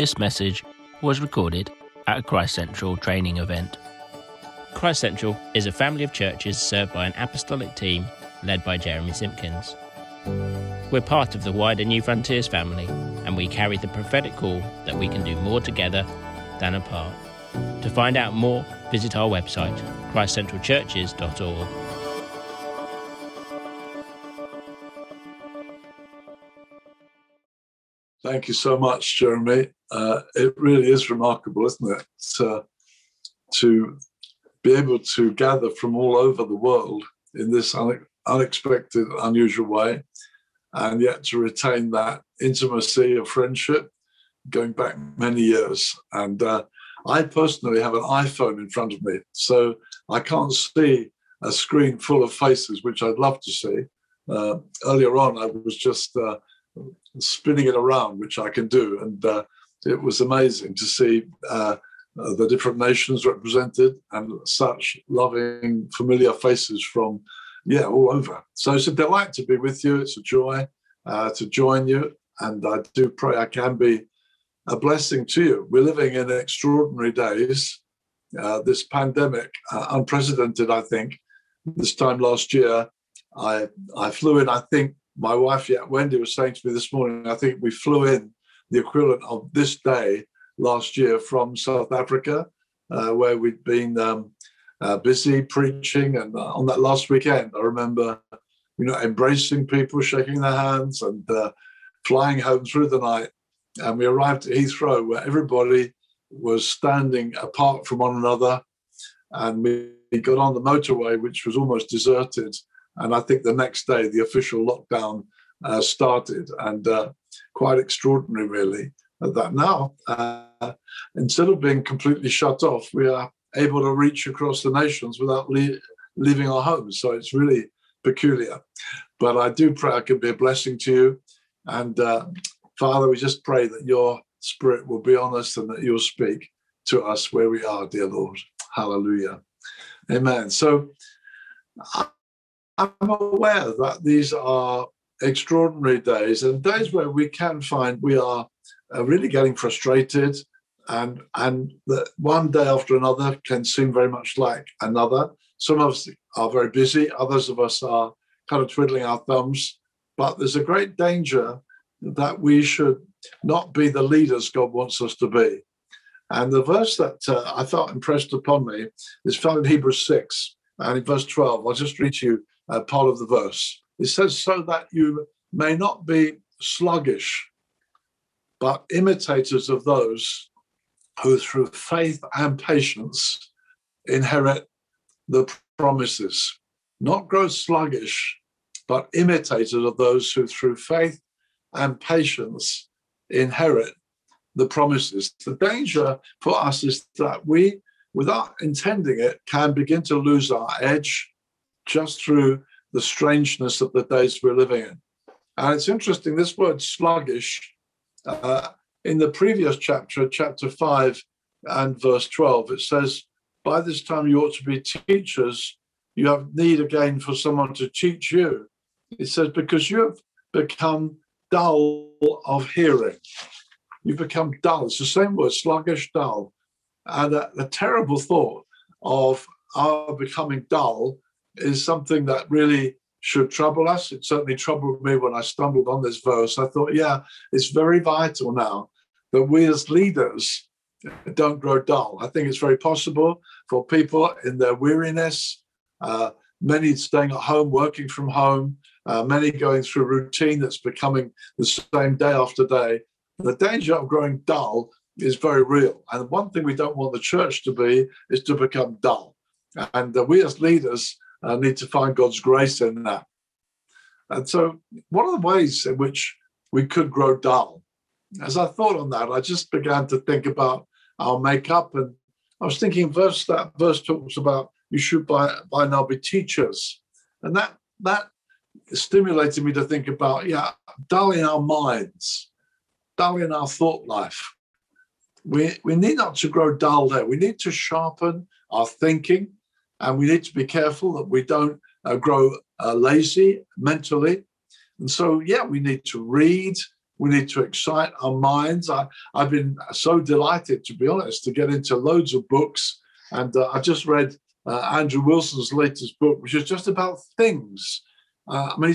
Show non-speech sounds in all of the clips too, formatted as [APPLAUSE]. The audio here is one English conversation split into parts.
This message was recorded at a Christ Central training event. Christ Central is a family of churches served by an apostolic team led by Jeremy Simpkins. We're part of the wider Newfrontiers family, and we carry the prophetic call that we can do more together than apart. To find out more, visit our website, christcentralchurches.org. Thank you so much, Jeremy. Uh, it really is remarkable, isn't it? To, to be able to gather from all over the world in this une- unexpected, unusual way, and yet to retain that intimacy of friendship going back many years. And uh, I personally have an iPhone in front of me, so I can't see a screen full of faces, which I'd love to see. Uh, earlier on, I was just uh, spinning it around, which I can do. And uh, it was amazing to see uh, the different nations represented and such loving, familiar faces from, yeah, all over. So it's a delight to be with you. It's a joy uh, to join you. And I do pray I can be a blessing to you. We're living in extraordinary days. Uh, this pandemic, uh, unprecedented, I think. This time last year, I I flew in, I think, my wife, Wendy was saying to me this morning, I think we flew in the equivalent of this day last year from South Africa, uh, where we'd been um, uh, busy preaching. And uh, on that last weekend, I remember, you know, embracing people, shaking their hands, and uh, flying home through the night. And we arrived at Heathrow, where everybody was standing apart from one another. And we got on the motorway, which was almost deserted. And I think the next day, the official lockdown uh, started, and uh, quite extraordinary, really, at that now, uh, instead of being completely shut off, we are able to reach across the nations without le- leaving our homes. So it's really peculiar. But I do pray I can be a blessing to you. And uh, Father, we just pray that your spirit will be on us and that you'll speak to us where we are, dear Lord. Hallelujah. Amen. So I'm aware that these are extraordinary days and days where we can find we are uh, really getting frustrated and and that one day after another can seem very much like another. Some of us are very busy others of us are kind of twiddling our thumbs but there's a great danger that we should not be the leaders god wants us to be. And the verse that uh, i felt impressed upon me is found in hebrews 6 and in verse 12 i'll just read to you uh, part of the verse. It says, So that you may not be sluggish, but imitators of those who through faith and patience inherit the promises. Not grow sluggish, but imitators of those who through faith and patience inherit the promises. The danger for us is that we, without intending it, can begin to lose our edge just through the strangeness of the days we're living in. And it's interesting, this word sluggish, uh, in the previous chapter, chapter 5 and verse 12, it says, By this time you ought to be teachers. You have need again for someone to teach you. It says, Because you have become dull of hearing. You become dull. It's the same word, sluggish, dull. And a terrible thought of our becoming dull is something that really should trouble us. It certainly troubled me when I stumbled on this verse. I thought, yeah, it's very vital now that we as leaders don't grow dull. I think it's very possible for people in their weariness, uh, many staying at home, working from home, uh, many going through routine that's becoming the same day after day. The danger of growing dull is very real. And one thing we don't want the church to be is to become dull. And uh, we as leaders I need to find God's grace in that. And so, one of the ways in which we could grow dull, as I thought on that, I just began to think about our makeup. And I was thinking, verse that verse talks about you should by, by now be teachers. And that that stimulated me to think about, yeah, dull in our minds, dull in our thought life. We, we need not to grow dull there. We need to sharpen our thinking, and we need to be careful that we don't uh, grow uh, lazy mentally. And so, yeah, we need to read, We need to excite our minds. I, I've been so delighted, to be honest, to get into loads of books. And uh, I just read uh, Andrew Wilson's latest book, which is just about things. Uh, I mean,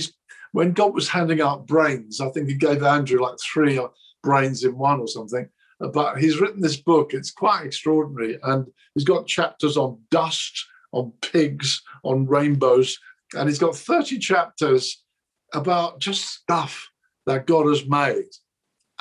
when God was handing out brains, I think he gave Andrew like three brains in one or something. Uh, but he's written this book. It's quite extraordinary. And he's got chapters on dust, on pigs, on rainbows. And he's got 30 chapters about just stuff that God has made.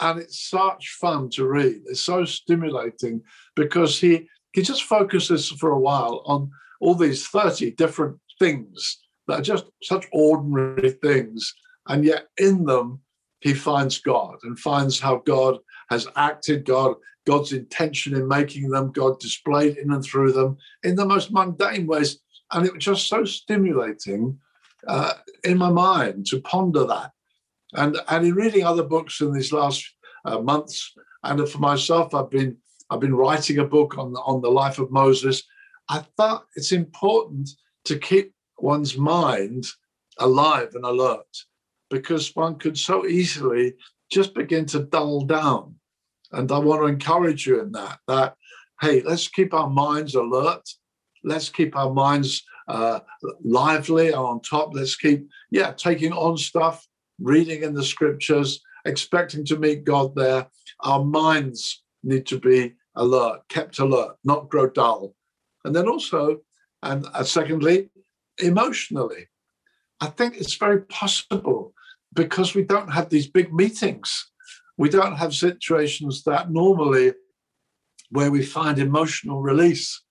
And it's such fun to read. It's so stimulating because he he just focuses for a while on all these 30 different things that are just such ordinary things. And yet in them, he finds God and finds how God has acted, God, God's intention in making them, God displayed in and through them in the most mundane ways. And it was just so stimulating uh, in my mind to ponder that. And, and in reading other books in these last uh, months, and for myself, I've been I've been writing a book on, on the life of Moses. I thought it's important to keep one's mind alive and alert because one could so easily just begin to dull down. And I want to encourage you in that, that, hey, let's keep our minds alert. Let's keep our minds uh, lively and on top. Let's keep, yeah, taking on stuff, reading in the scriptures, expecting to meet God there. Our minds need to be alert, kept alert, not grow dull. And then also, and uh, secondly, emotionally. I think it's very possible because we don't have these big meetings. We don't have situations that normally where we find emotional release.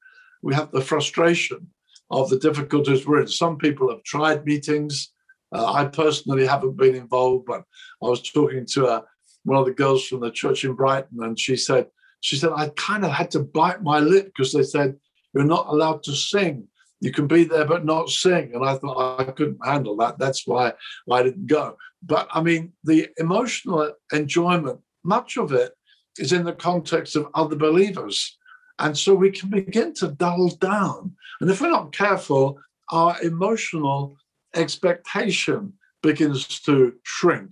We have the frustration of the difficulties we're in. Some people have tried meetings. Uh, I personally haven't been involved, but I was talking to uh, one of the girls from the church in Brighton, and she said, she said, I kind of had to bite my lip because they said, you're not allowed to sing. You can be there but not sing. And I thought I couldn't handle that. That's why I didn't go. But I mean, the emotional enjoyment, much of it is in the context of other believers. And so we can begin to dull down. And if we're not careful, our emotional expectation begins to shrink.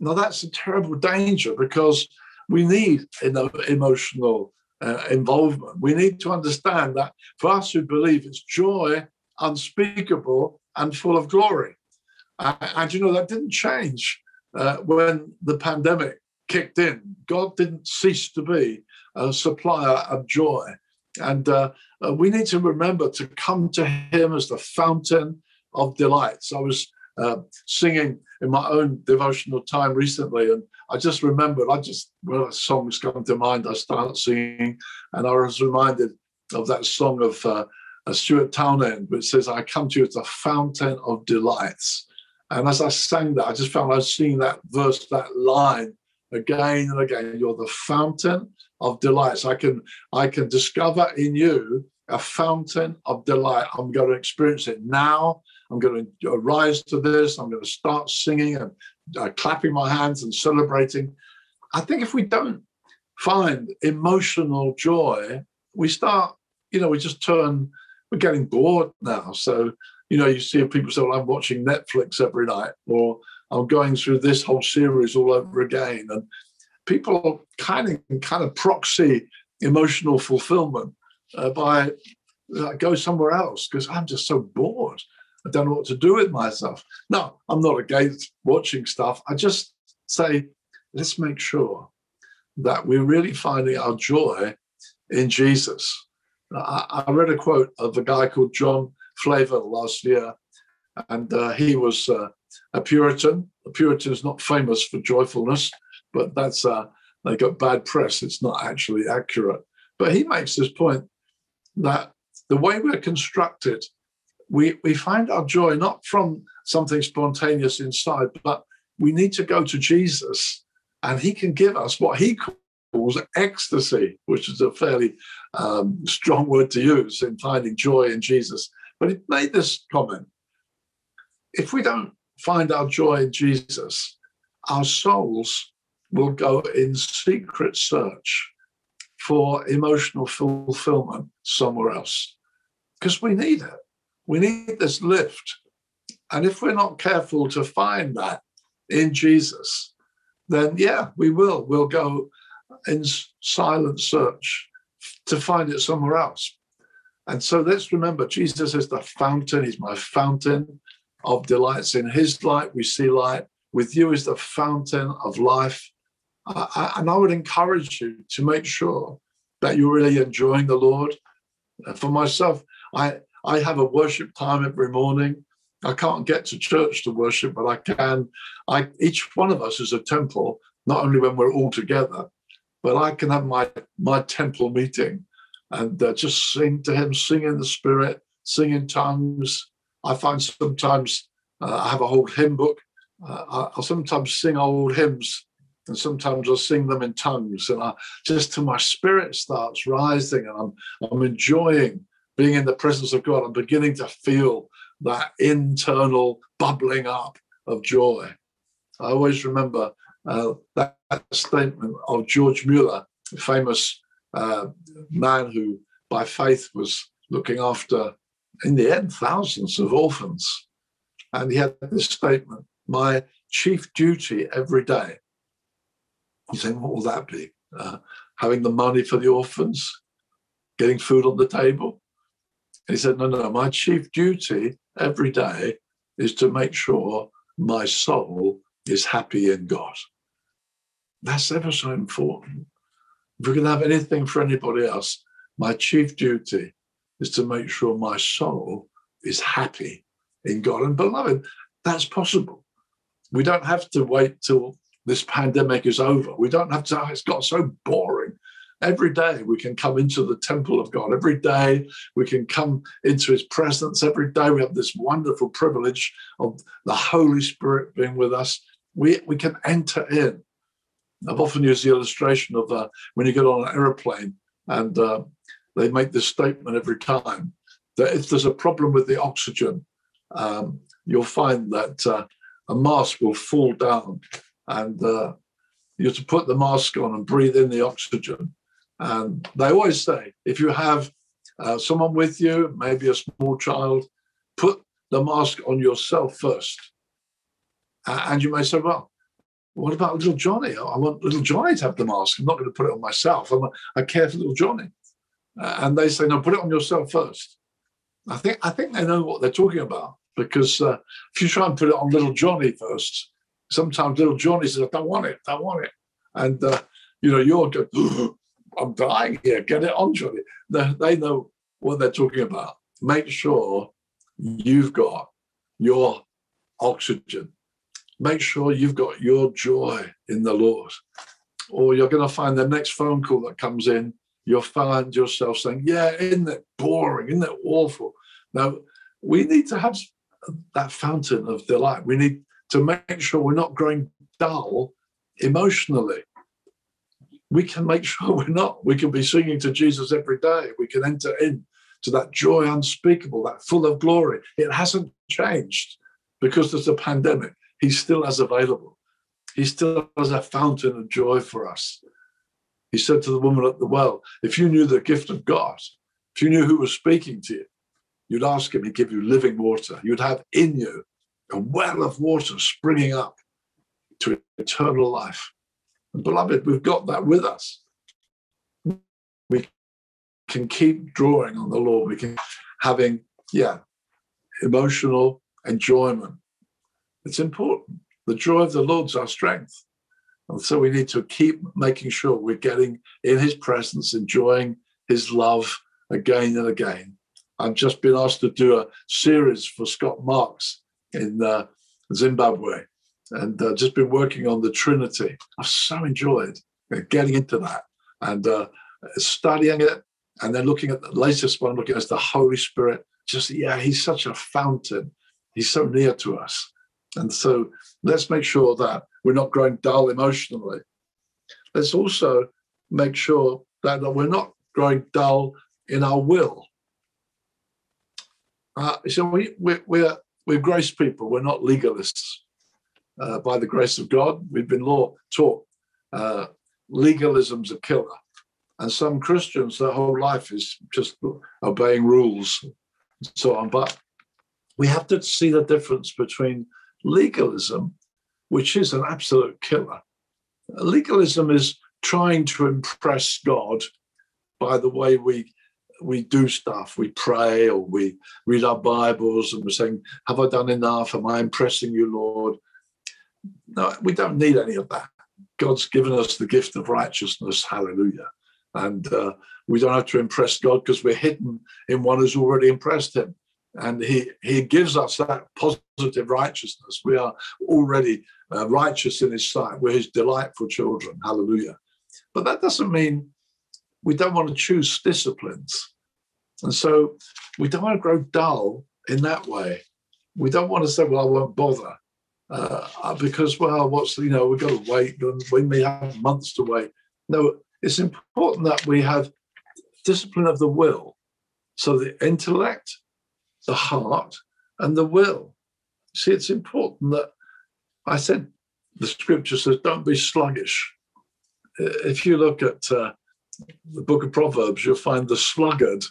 Now, that's a terrible danger because we need an emotional uh, involvement. We need to understand that for us who believe it's joy unspeakable and full of glory. Uh, and you know, that didn't change uh, when the pandemic kicked in. God didn't cease to be a supplier of joy. And uh, uh, we need to remember to come to Him as the fountain of delights. I was uh, singing in my own devotional time recently, and I just remembered, I just, when a songs come to mind, I start singing. And I was reminded of that song of uh, Stuart Townend, which says, I come to you as a fountain of delights. And as I sang that, I just found I was singing that verse, that line again and again. You're the fountain of delights. I can, I can discover in you a fountain of delight. I'm going to experience it now. I'm going to rise to this. I'm going to start singing and uh, clapping my hands and celebrating. I think if we don't find emotional joy, we start, you know, we just turn, we're getting bored now. So, you know, you see people say, well, I'm watching Netflix every night, or I'm going through this whole series all over again. And people kind of kind of proxy emotional fulfillment uh, by uh, go somewhere else because I'm just so bored. I don't know what to do with myself. No, I'm not against watching stuff. I just say, let's make sure that we're really finding our joy in Jesus. I, I read a quote of a guy called John Flavel last year, and uh, he was uh, a Puritan. A Puritan is not famous for joyfulness, but that's uh, they got bad press. It's not actually accurate. But he makes this point that the way we're constructed we, we find our joy not from something spontaneous inside, but we need to go to Jesus and he can give us what he calls ecstasy, which is a fairly um, strong word to use in finding joy in Jesus. But he made this comment if we don't find our joy in Jesus, our souls will go in secret search for emotional fulfillment somewhere else because we need it. We need this lift. And if we're not careful to find that in Jesus, then yeah, we will. We'll go in silent search to find it somewhere else. And so let's remember Jesus is the fountain, He's my fountain of delights. In His light, we see light. With you is the fountain of life. Uh, and I would encourage you to make sure that you're really enjoying the Lord. Uh, for myself, I, I have a worship time every morning. I can't get to church to worship, but I can. I each one of us is a temple, not only when we're all together, but I can have my my temple meeting and uh, just sing to Him, sing in the Spirit, sing in tongues. I find sometimes uh, I have a whole hymn book. Uh, I'll sometimes sing old hymns, and sometimes I'll sing them in tongues, and I just till my spirit starts rising, and I'm I'm enjoying being in the presence of God. I'm beginning to feel that internal bubbling up of joy. I always remember uh, that, that, statement of George Mueller, the famous uh, man who, by faith, was looking after, in the end, thousands of orphans. And he had this statement My chief duty every day. He's saying, What will that be? Uh, having the money for the orphans, getting food on the table. He said, No, no, my chief duty every day is to make sure my soul is happy in God. That's ever so important. If we can have anything for anybody else, my chief duty is to make sure my soul is happy in God. And beloved, that's possible. We don't have to wait till this pandemic is over. We don't have to, oh, it's got so boring. Every day we can come into the temple of God. Every day we can come into his presence. Every day we have this wonderful privilege of the Holy Spirit being with us. We, we can enter in. I've often used the illustration of uh, when you get on an aeroplane and uh, they make this statement every time that if there's a problem with the oxygen, um, you'll find that uh, a mask will fall down and uh, you have to put the mask on and breathe in the oxygen. And they always say, if you have uh, someone with you, maybe a small child, put the mask on yourself first. Uh, and you may say, well, what about little Johnny? I want little Johnny to have the mask. I'm not going to put it on myself. I'm care for little Johnny. Uh, and they say, no, put it on yourself first. I think I think they know what they're talking about because uh, if you try and put it on little Johnny first, sometimes little Johnny says, I don't want it, I don't want it. And, uh, you know, you're [GASPS] I'm dying here. Get it on, Johnny. They, they know what they're talking about. Make sure you've got your oxygen. Make sure you've got your joy in the Lord. Or you're going to find the next phone call that comes in, you'll find yourself saying, Yeah, isn't it boring? Isn't it awful? Now, we need to have that fountain of delight. We need to make sure we're not growing dull emotionally we can make [LAUGHS] sure we're not. We can be singing to Jesus every day. We can enter in to that joy unspeakable, that full of glory. It hasn't changed because there's a pandemic. He still has available. He still has a fountain of joy for us. He said to the woman at the well, if you knew the gift of God, if you knew who was speaking to you, you'd ask him, he'd give you living water. You'd have in you a well of water springing up to eternal life. Beloved, we've got that with us. We can keep drawing on the Lord. We can having, yeah, emotional enjoyment. It's important. The joy of the Lord's our strength. And so we need to keep making sure we're getting in his presence, enjoying his love again and again. I've just been asked to do a series for Scott Marks in uh, Zimbabwe and uh, just been working on the Trinity. I've so enjoyed getting into that and uh, studying it, and then looking at the latest one, looking at the Holy Spirit. Just yeah, he's such a fountain. He's so near to us, and so let's make sure that we're not growing dull emotionally. Let's also make sure that, we're not growing dull in our will. Uh, so we, we, we're we're grace people. We're not legalists uh, by the grace of God. We've been law taught uh, legalism's a killer. And some Christians, their whole life is just obeying rules and so on. But we have to see the difference between legalism, which is an absolute killer, Legalism is trying to impress God by the way we we do stuff. We pray or we read our Bibles and we're saying, Have I done enough? Am I impressing you, Lord? No, we don't need any of that. God's given us the gift of righteousness. Hallelujah. And uh, we don't have to impress God because we're hidden in one who's already impressed him. And he, he gives us that positive righteousness. We are already uh, righteous in his sight. We're his delightful children. Hallelujah. But that doesn't mean we don't want to choose disciplines. And so we don't want to grow dull in that way. We don't want to say, well, I won't bother. Uh, because, well, what's, you know, we've got to wait and we may have months to wait. No, it's important that we have discipline of the will. So the intellect, the heart, and the will. See, it's important that I said the scripture says, don't be sluggish. If you look at uh, the book of Proverbs, you'll find the sluggard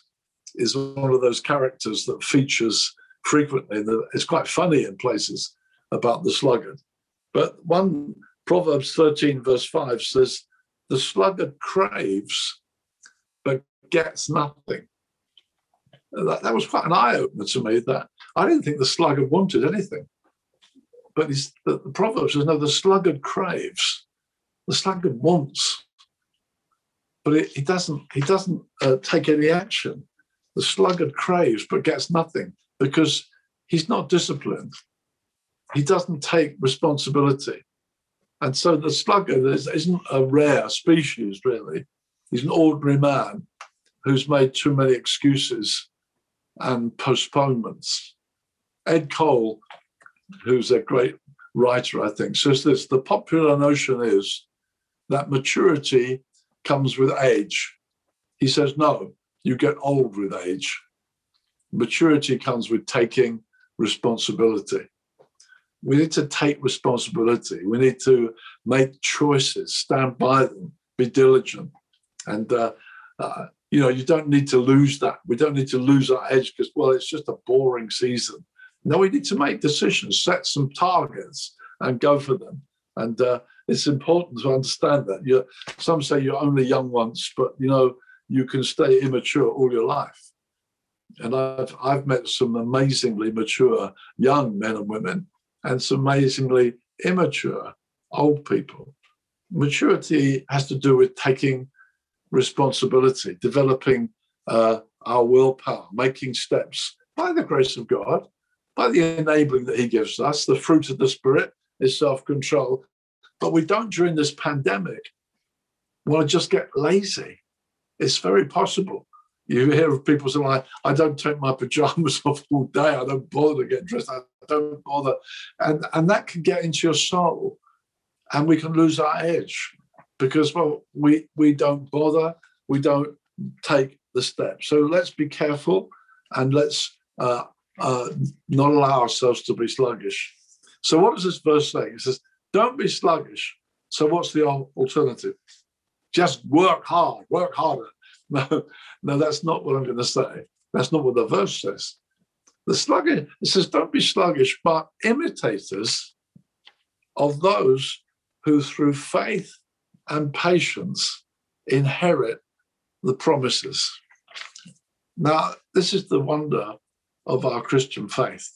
is one of those characters that features frequently. It's quite funny in places about the sluggard. But one Proverbs 13, verse 5 says, The sluggard craves, but gets nothing. That, that was quite an eye opener to me that I didn't think the sluggard wanted anything. But the, the Proverbs says, No, the sluggard craves, the sluggard wants but he doesn't he doesn't uh, take any action. The sluggard craves but gets nothing because he's not disciplined. He doesn't take responsibility, and so the slugger isn't a rare species really. He's an ordinary man who's made too many excuses and postponements. Ed Cole, who's a great writer, I think, says this the popular notion is that maturity comes with age. He says, no, you get old with age. Maturity comes with taking responsibility. We need to take responsibility. We need to make choices, stand by them, be diligent. And, uh, uh, you know, you don't need to lose that. We don't need to lose our edge because, well, it's just a boring season. No, we need to make decisions, set some targets, and go for them. And uh, it's important to understand that. You're, some say you're only young once, but you know you can stay immature all your life. And I've I've met some amazingly mature young men and women, and some amazingly immature old people. Maturity has to do with taking responsibility, developing uh, our willpower, making steps by the grace of God, by the enabling that He gives us. The fruit of the Spirit is self control. But we don't during this pandemic want to just get lazy. It's very possible. You hear of people saying, I, I don't take my pajamas [LAUGHS] off all day. I don't bother to get dressed. I don't bother. And, and that can get into your soul. And we can lose our edge because, well, we, we don't bother. We don't take the step. So let's be careful and let's uh, uh, not allow ourselves to be sluggish. So, what does this verse say? It says, don't be sluggish. So what's the alternative? Just work hard, work harder. [LAUGHS] No, no, that's not what I'm going to say. That's not what the verse says. The sluggish, it says, don't be sluggish, but imitators of those who through faith and patience inherit the promises. Now, this is the wonder of our Christian faith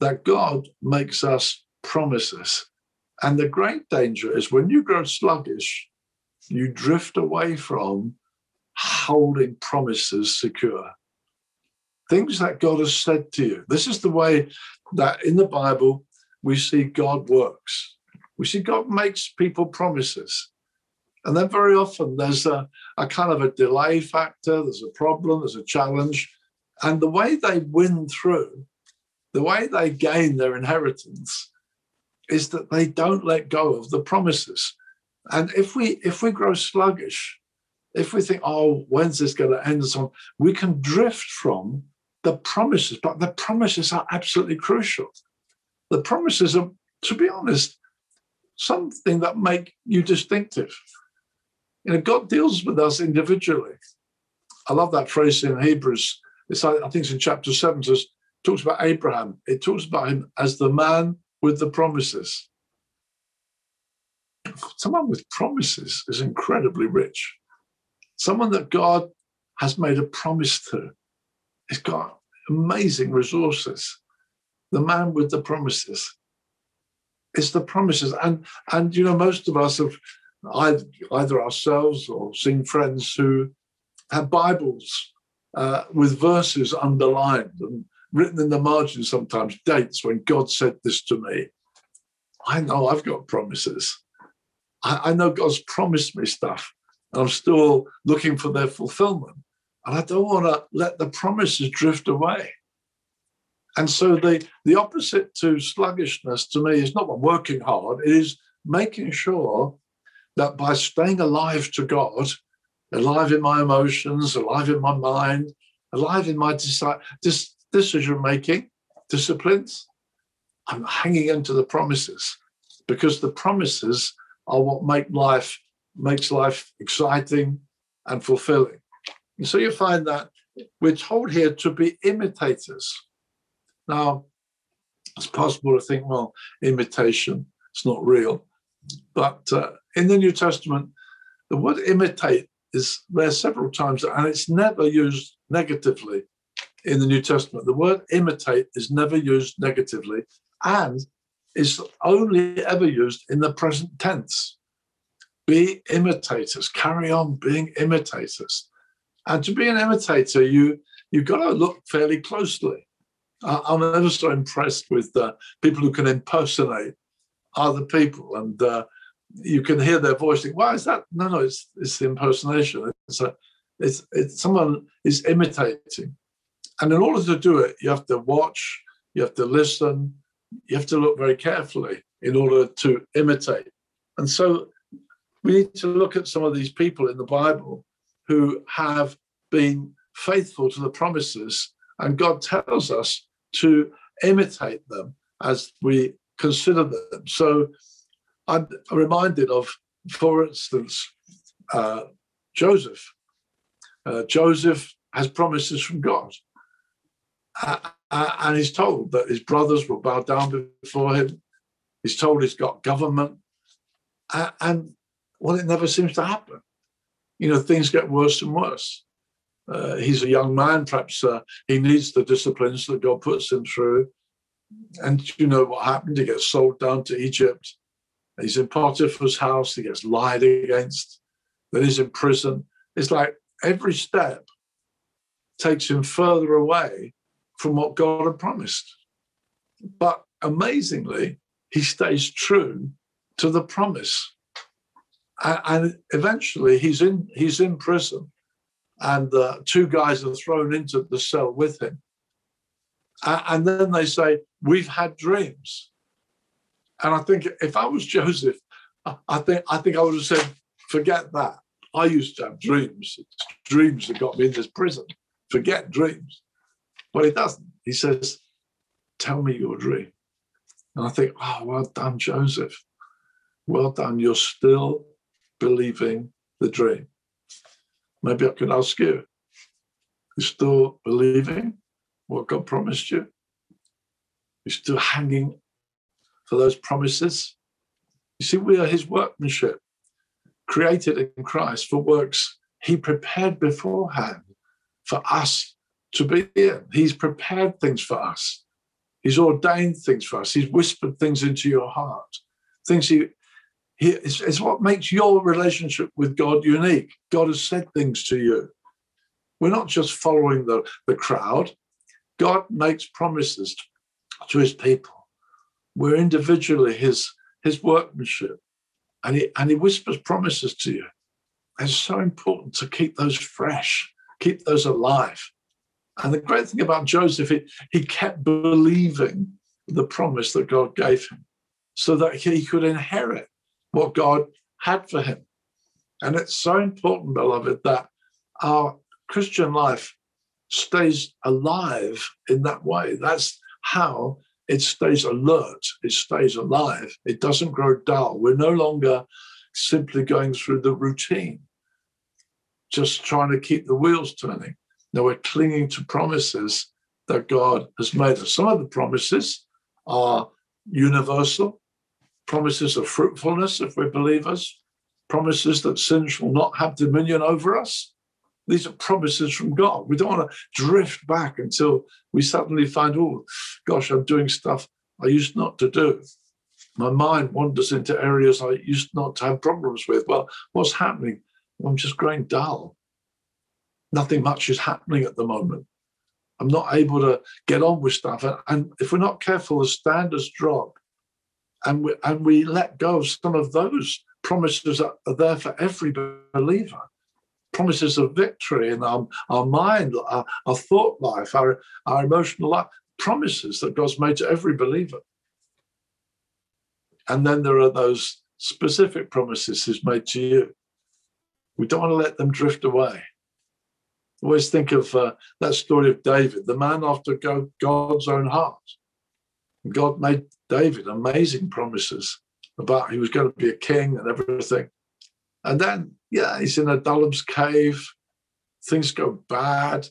that God makes us promises. And the great danger is when you grow sluggish, you drift away from holding promises secure. Things that God has said to you. This is the way that in the Bible we see God works. We see God makes people promises. And then very often there's a, a kind of a delay factor, there's a problem, there's a challenge. And the way they win through, the way they gain their inheritance is that they don't let go of the promises. And if we if we grow sluggish, if we think, oh, when's this going to end? So on, we can drift from the promises. But the promises are absolutely crucial. The promises are, to be honest, something that make you distinctive. You know, God deals with us individually. I love that phrase in Hebrews. It's I think it's in chapter seven. It talks about Abraham. It talks about him as the man with the promises. someone with promises is incredibly rich. Someone that God has made a promise to. He's got amazing resources. The man with the promises. It's the promises. And and you know, most of us have either, either ourselves or seen friends who have Bibles uh, with verses underlined and written in the margin sometimes dates when God said this to me. I know I've got promises. I, I know God's promised me stuff. I'm still looking for their fulfillment. And I don't want to let the promises drift away. And so the, the opposite to sluggishness to me is not working hard, it is making sure that by staying alive to God, alive in my emotions, alive in my mind, alive in my deci- dis- decision making, disciplines, I'm hanging into the promises because the promises are what make life makes life exciting and fulfilling. So you find that we're told here to be imitators. Now, it's possible to think, well, imitation, it's not real. But uh, in the New Testament, the word imitate is there several times, and it's never used negatively in the New Testament. The word imitate is never used negatively and is only ever used in the present tense. Be imitators, carry on being imitators. And to be an imitator, you, you've got to look fairly closely. I'm ever so impressed with uh, people who can impersonate other people. And uh, you can hear their voice. Think, Why is that? No, no, it's it's the impersonation. It's a, it's it's someone is imitating, and in order to do it, you have to watch, you have to listen, you have to look very carefully in order to imitate. And so, we need to look at some of these people in the Bible who have been faithful to the promises, and God tells us to imitate them as we consider them. So I'm reminded of, for instance, uh, Joseph. Uh, Joseph has promises from God. Uh, uh, and he's told that his brothers will bow down before him. He's told he's got government. and well, it never seems to happen. You know, things get worse and worse. Uh, he's a young man, perhaps uh, he needs the disciplines that God puts him through. And you know what happened? He gets sold down to Egypt. He's in Potiphar's house. He gets lied against. Then he's in prison. It's like every step takes him further away from what God had promised. But amazingly, he stays true to the promise. And eventually he's in he's in prison and uh, two guys are thrown into the cell with him. And then they say, We've had dreams. And I think if I was Joseph, I think I think I would have said, forget that. I used to have dreams. It's dreams that got me in this prison. Forget dreams. But he doesn't. He says, Tell me your dream. And I think, oh, well done, Joseph. Well done. You're still believing the dream. Maybe I can ask you, you still believing what God promised you? You're still hanging for those promises. You see, we are his workmanship, created in Christ for works he prepared beforehand for us to be in. He's prepared things for us. He's ordained things for us. He's whispered things into your heart. Things he it's, it's what makes your relationship with God unique. God has said things to you. We're not just following the, the crowd. God makes promises to his people. We're individually his, his workmanship. And he, and he whispers promises to you. It's so important to keep those fresh, keep those alive. And the great thing about Joseph, he, he kept believing the promise that God gave him so that he could inherit what God had for him. And it's so important, beloved, that our Christian life stays alive in that way. That's how it stays alert, it stays alive, it doesn't grow dull. We're no longer simply going through the routine, just trying to keep the wheels turning. No, we're clinging to promises that God has made us. Some of the promises are universal, promises of fruitfulness if we're believers, promises that sin shall not have dominion over us. These are promises from God. We don't want to drift back until we suddenly find, oh, gosh, I'm doing stuff I used not to do. My mind wanders into areas I used not to have problems with. Well, what's happening? I'm just growing dull. Nothing much is happening at the moment. I'm not able to get on with stuff. And, and if we're not careful, the standards drop and we, and we let go of some of those promises that are there for every believer promises of victory in our, our mind, our, our thought life, our, our emotional life, promises that God's made to every believer. And then there are those specific promises He's made to you. We don't want to let them drift away. Always think of uh, that story of David, the man after God's own heart. God made David amazing promises about he was going to be a king and everything. And then, yeah, he's in Adullam's cave. Things go bad.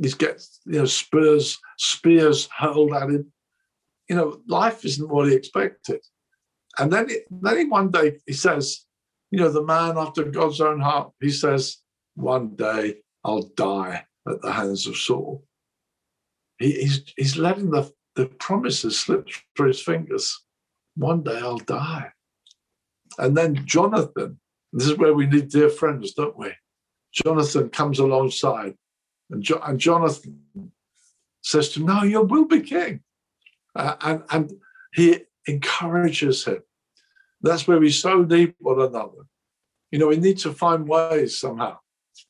He gets, you know, spears, spears hurled at him. You know, life isn't what he expected. And then, then he, one day he says, you know, the man after God's own heart, he says, one day I'll die at the hands of Saul. He, he's, he's letting the, the promises slip through his fingers. One day I'll die. And then Jonathan, this is where we need dear friends, don't we? Jonathan comes alongside, and, jo- and Jonathan says to him, No, you will be king. Uh, and, and he encourages him. That's where we so need one another. You know, we need to find ways somehow.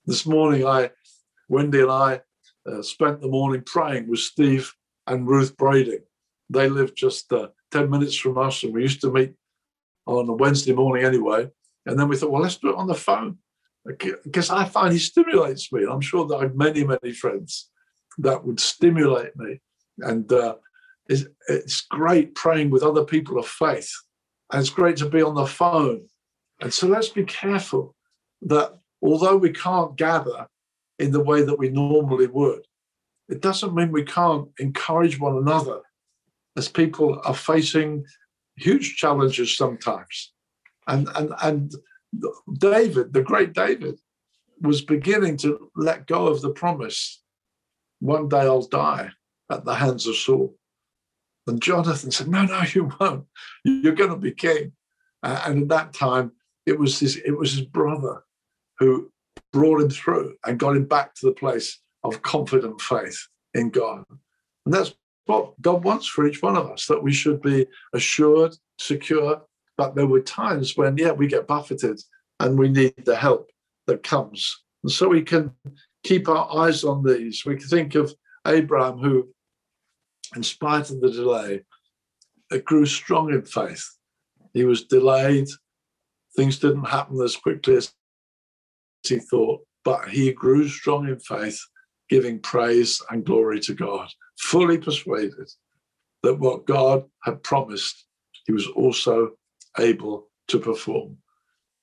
This morning, I, Wendy and I uh, spent the morning praying with Steve and Ruth Brading. They live just uh, 10 minutes from us, and we used to meet on a Wednesday morning anyway. And then we thought, well, let's do it on the phone because I find he stimulates me. I'm sure that I have many, many friends that would stimulate me. And uh, it's, it's great praying with other people of faith. And it's great to be on the phone. And so let's be careful that although we can't gather in the way that we normally would, it doesn't mean we can't encourage one another as people are facing huge challenges sometimes. And, and, and David, the great David, was beginning to let go of the promise one day I'll die at the hands of Saul. And Jonathan said, No, no, you won't. You're going to be king. Uh, and at that time, it was his, it was his brother who brought him through and got him back to the place of confident faith in God. And that's what God wants for each one of us that we should be assured, secure. But there were times when, yeah, we get buffeted and we need the help that comes. And so we can keep our eyes on these. We can think of Abraham, who, in spite of the delay, grew strong in faith. He was delayed, things didn't happen as quickly as he thought, but he grew strong in faith, giving praise and glory to God fully persuaded that what God had promised, he was also able to perform.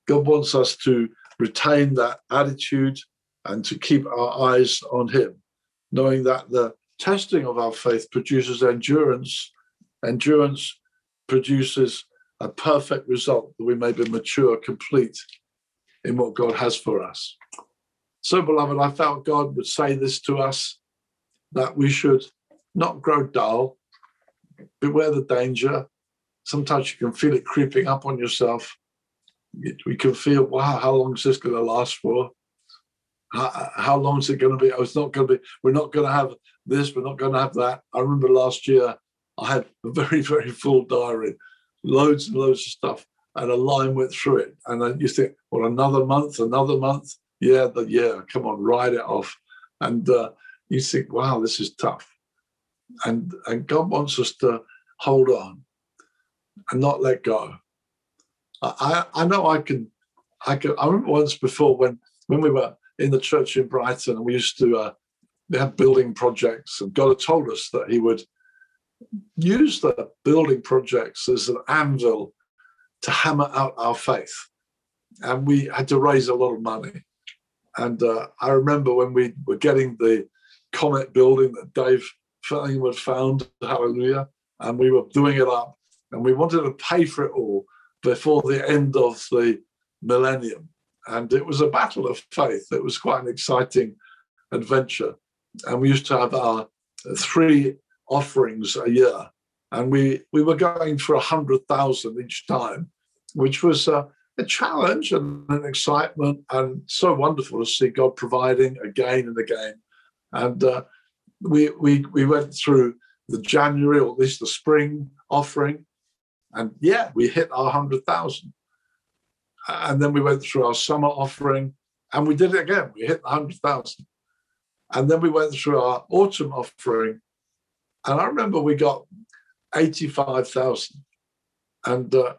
God wants us to retain that attitude and to keep our eyes on him, knowing that the testing of our faith produces endurance. Endurance produces a perfect result that we may be mature, complete in what God has for us. So, beloved, I felt God would say this to us that we should not grow dull. Beware the danger. Sometimes you can feel it creeping up on yourself. We can feel, wow, how long is this going to last for? How, how long is it going to be? Oh, it's not going to be, we're not going to have this, we're not going to have that. I remember last year, I had a very, very full diary, loads and loads of stuff, and a line went through it. And then you think, well, another month, another month. Yeah, the yeah, come on, ride it off. And uh, you think, wow, this is tough and and God wants us to hold on and not let go. I I know I can I can I remember once before when when we were in the church in Brighton and we used to uh, had building projects and God had told us that He would use the building projects as an anvil to hammer out our faith, and we had to raise a lot of money. And uh, I remember when we were getting the Comet building that Dave Fellingham had found, hallelujah, and we were doing it up. and we wanted to pay for it all before the end of the millennium. And it was a battle of faith. It was quite an exciting adventure. And we used to have our three offerings a year. And we, we were going for a 100,000 each time, which was uh, a challenge and an excitement, and so wonderful to see God providing again and again. And uh, we, we, we went through the January, or at least the spring offering, and yeah, we hit our 100,000. And then we went through our summer offering, and we did it again. We hit the 100,000. And then we went through our autumn offering, and I remember we got 85,000. And uh,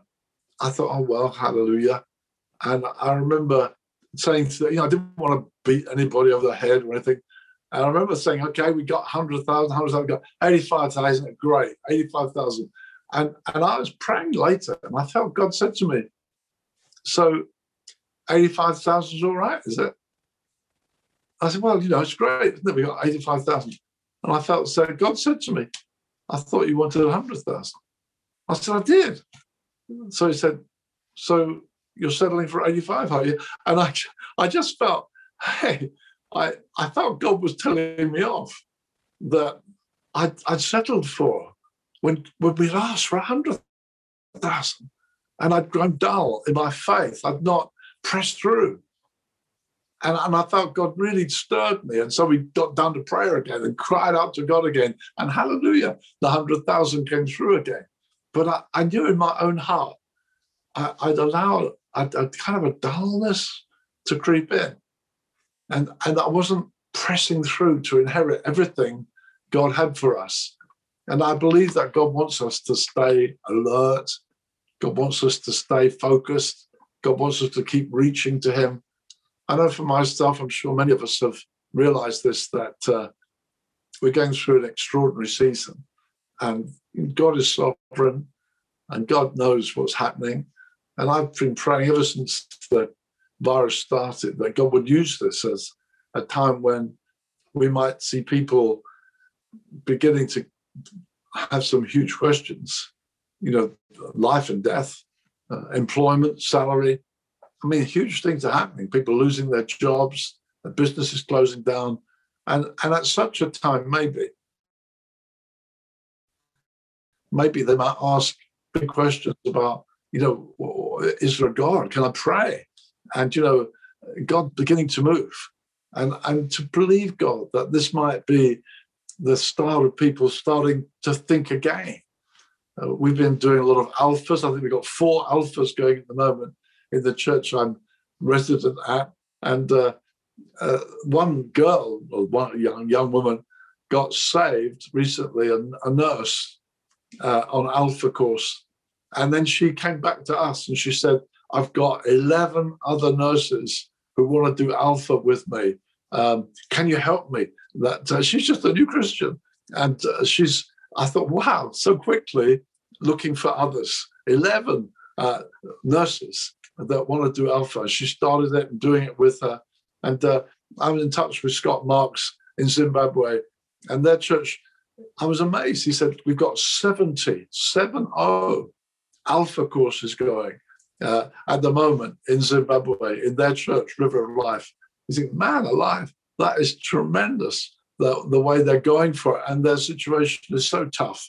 I thought, oh, well, hallelujah. And I remember saying, to, you know, I didn't want to beat anybody over the head or anything. And I remember saying, okay, we got 100,000, 100,000, we got 85,000, great, 85,000. And, and I was praying later and I felt God said to me, so 85,000 is all right, is it? I said, well, you know, it's great, isn't it? We got 85,000. And I felt so God said to me, I thought you wanted 100,000. I said, I did. So he said, So you're settling for 85, are you? And I, I just felt, hey, I, I felt God was telling me off that I'd, I'd settled for when, when we asked for 100,000 and I'd grown dull in my faith. I'd not pressed through. And, and I felt God really stirred me. And so we got down to prayer again and cried out to God again. And hallelujah, the 100,000 came through again. But I, I knew in my own heart, I, would I'd, I'd kind of a dullness to creep in. And, and I wasn't pressing through to inherit everything God had for us. And I believe that God wants us to stay alert. God wants us to stay focused. God wants us to keep reaching to Him. I know for myself, I'm sure many of us have realized this that uh, we're going through an extraordinary season. And God is sovereign and God knows what's happening. And I've been praying ever since the virus started that God would use this as a time when we might see people beginning to have some huge questions, you know, life and death, uh, employment, salary. I mean, huge things are happening. People losing their jobs, their businesses closing down. And, and at such a time, maybe maybe they might ask big questions about, you know, is there a God? Can I pray? And, you know, God beginning to move. And, and to believe God that this might be the start of people starting to think again. Uh, we've been doing a lot of alphas. I think we've got four alphas going at the moment in the church I'm resident at. And uh, uh, one girl, or one young young woman, got saved recently, a, a nurse uh, on Alpha course. And then she came back to us and she said, I've got 11 other nurses who want to do Alpha with me. Um, can you help me? That uh, she's just a new Christian. And uh, she's, I thought, wow, so quickly looking for others. 11 uh, nurses that want to do Alpha. She started it and doing it with her. And uh, I'm in touch with Scott Marks in Zimbabwe, and their church I was amazed. He said, We've got 70, 7 0 alpha courses going uh, at the moment in Zimbabwe, in their church, River of Life. You think, man alive, that is tremendous, the, the way they're going for it. And their situation is so tough.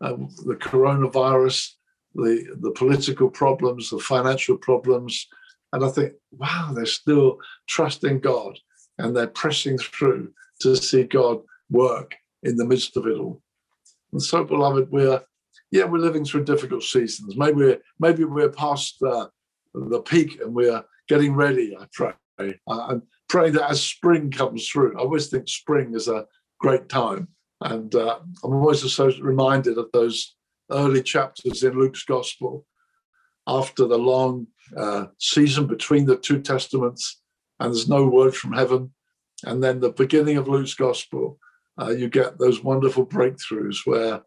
Um, the coronavirus, the, the political problems, the financial problems. And I think, wow, they're still trusting God and they're pressing through to see God work in the midst of it all. And so, beloved, we're yeah, we're living through difficult seasons. Maybe we're maybe we're past uh, the peak and we're getting ready. I pray. I'm praying that as spring comes through. I always think spring is a great time, and uh, I'm always so reminded of those early chapters in Luke's Gospel after the long uh, season between the two testaments, and there's no word from heaven, and then the beginning of Luke's Gospel uh, you get those wonderful breakthroughs where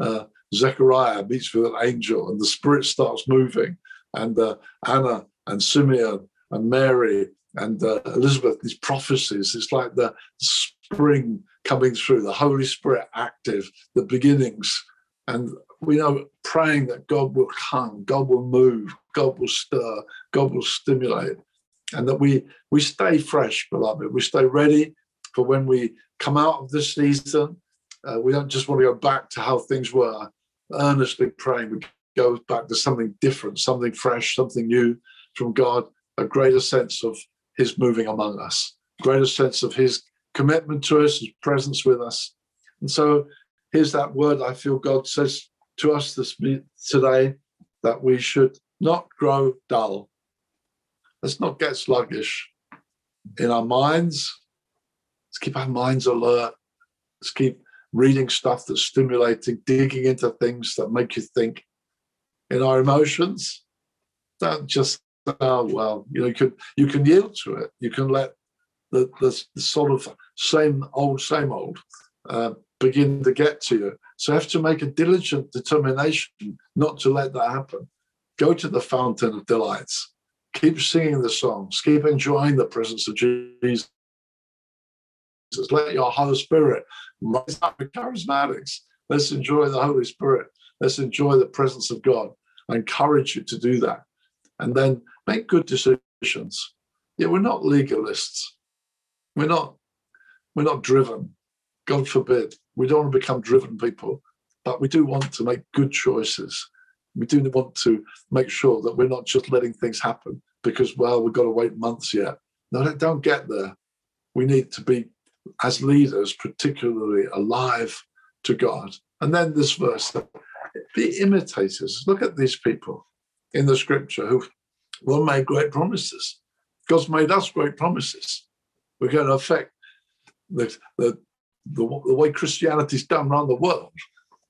uh, Zechariah meets with an angel and the spirit starts moving, and uh, Anna and Simeon and Mary and uh, Elizabeth, these prophecies, it's like the spring coming through, the Holy Spirit active, the beginnings. And we know praying that God will come, God will move, God will stir, God will stimulate, and that we we stay fresh, beloved. We stay ready for when we come out of this season. Uh, we don't just want to go back to how things were. Earnestly praying, we go back to something different, something fresh, something new from God. A greater sense of His moving among us, greater sense of His commitment to us, His presence with us. And so, here's that word I feel God says to us this today that we should not grow dull. Let's not get sluggish in our minds. Let's keep our minds alert. Let's keep reading stuff that's stimulating, digging into things that make you think. In our emotions, don't just oh well, you know, you can you can yield to it. You can let the the, the sort of same old, same old uh, begin to get to you. So you have to make a diligent determination not to let that happen. Go to the fountain of delights. Keep singing the songs. Keep enjoying the presence of Jesus. Let your Holy Spirit rise up in charismatics. Let's enjoy the Holy Spirit. Let's enjoy the presence of God. I encourage you to do that. And then make good decisions. Yeah, we're not legalists. We're not, we're not driven. God forbid. We don't want to become driven people, but we do want to make good choices we do want to make sure that we're not just letting things happen because, well, we've got to wait months yet. No, don't get there. We need to be, as leaders, particularly alive to God. And then this verse be imitators. Look at these people in the scripture who were made great promises. God's made us great promises. We're going to affect the, the, the, the way Christianity's done around the world.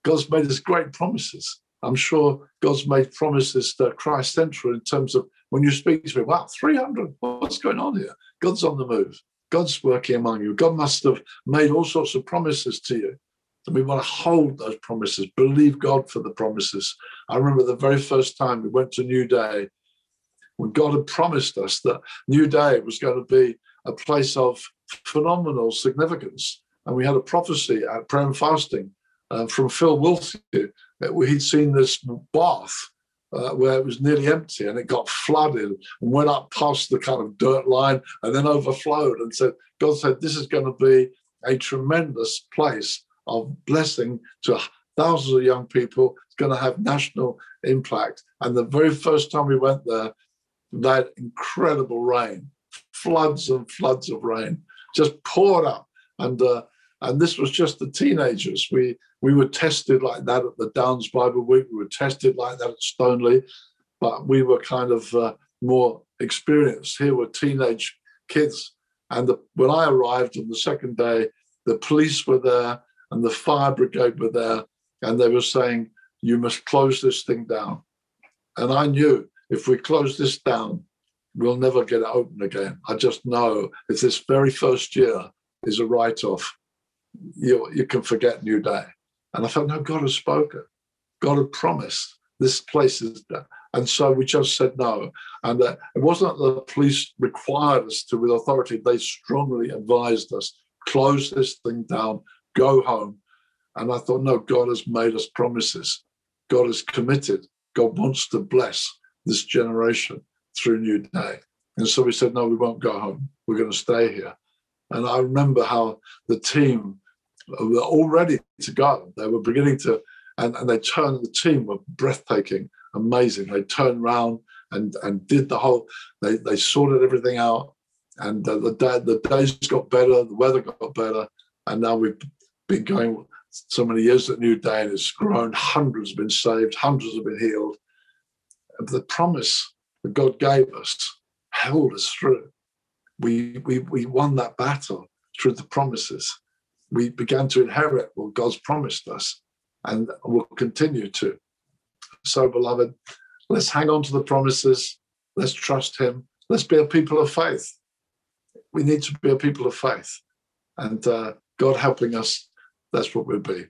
God's made us great promises. I'm sure God's made promises to ChristCentral in terms of when you speak to me, wow, 300, what's going on here? God's on the move. God's working among you. God must have made all sorts of promises to you. And we want to hold those promises, believe God for the promises. I remember the very first time we went to New Day, when God had promised us that New Day was going to be a place of phenomenal significance. And we had a prophecy at prayer and fasting uh, from Phil Wilson that he'd seen this bath uh, where it was nearly empty and it got flooded and went up past the kind of dirt line and then overflowed and said god said this is going to be a tremendous place of blessing to thousands of young people. It's going to have national impact. And the very first time we went there that incredible rain floods and floods of rain just poured up. And uh, and this was just the teenagers. We we were tested like that at the Downs Bible Week. We were tested like that at Stoneleigh, but we were kind of uh, more experienced. Here were teenage kids, and the, when I arrived on the second day, the police were there and the fire brigade were there, and they were saying, "You must close this thing down." And I knew if we close this down, we'll never get it open again. I just know it's this very first year is a write-off you, you can forget New Day. And I felt, no, God has spoken. God had promised this place is there. And so we just said no. And uh, it wasn't that the police required us to with authority, they strongly advised us close this thing down, go home. And I thought, no, God has made us promises. God is committed. God wants to bless this generation through New Day. And so we said, no, we won't go home. We're going to stay here. And I remember how the team were all ready to go. They were beginning to, and, and they turned, the team were breathtaking, amazing. They turned around and, and did the whole, they, they sorted everything out. And uh, the, day, the days got better, the weather got better. And now we've been going so many years at New Day and it's grown. Hundreds have been saved, hundreds have been healed. The promise that God gave us held us through. We, we, we won that battle through the promises we began to inherit what God's promised us and will continue to. So, beloved, let's hang on to the promises. Let's trust Him. Let's be a people of faith. We need to be a people of faith. And uh, God helping us, that's what we'll be.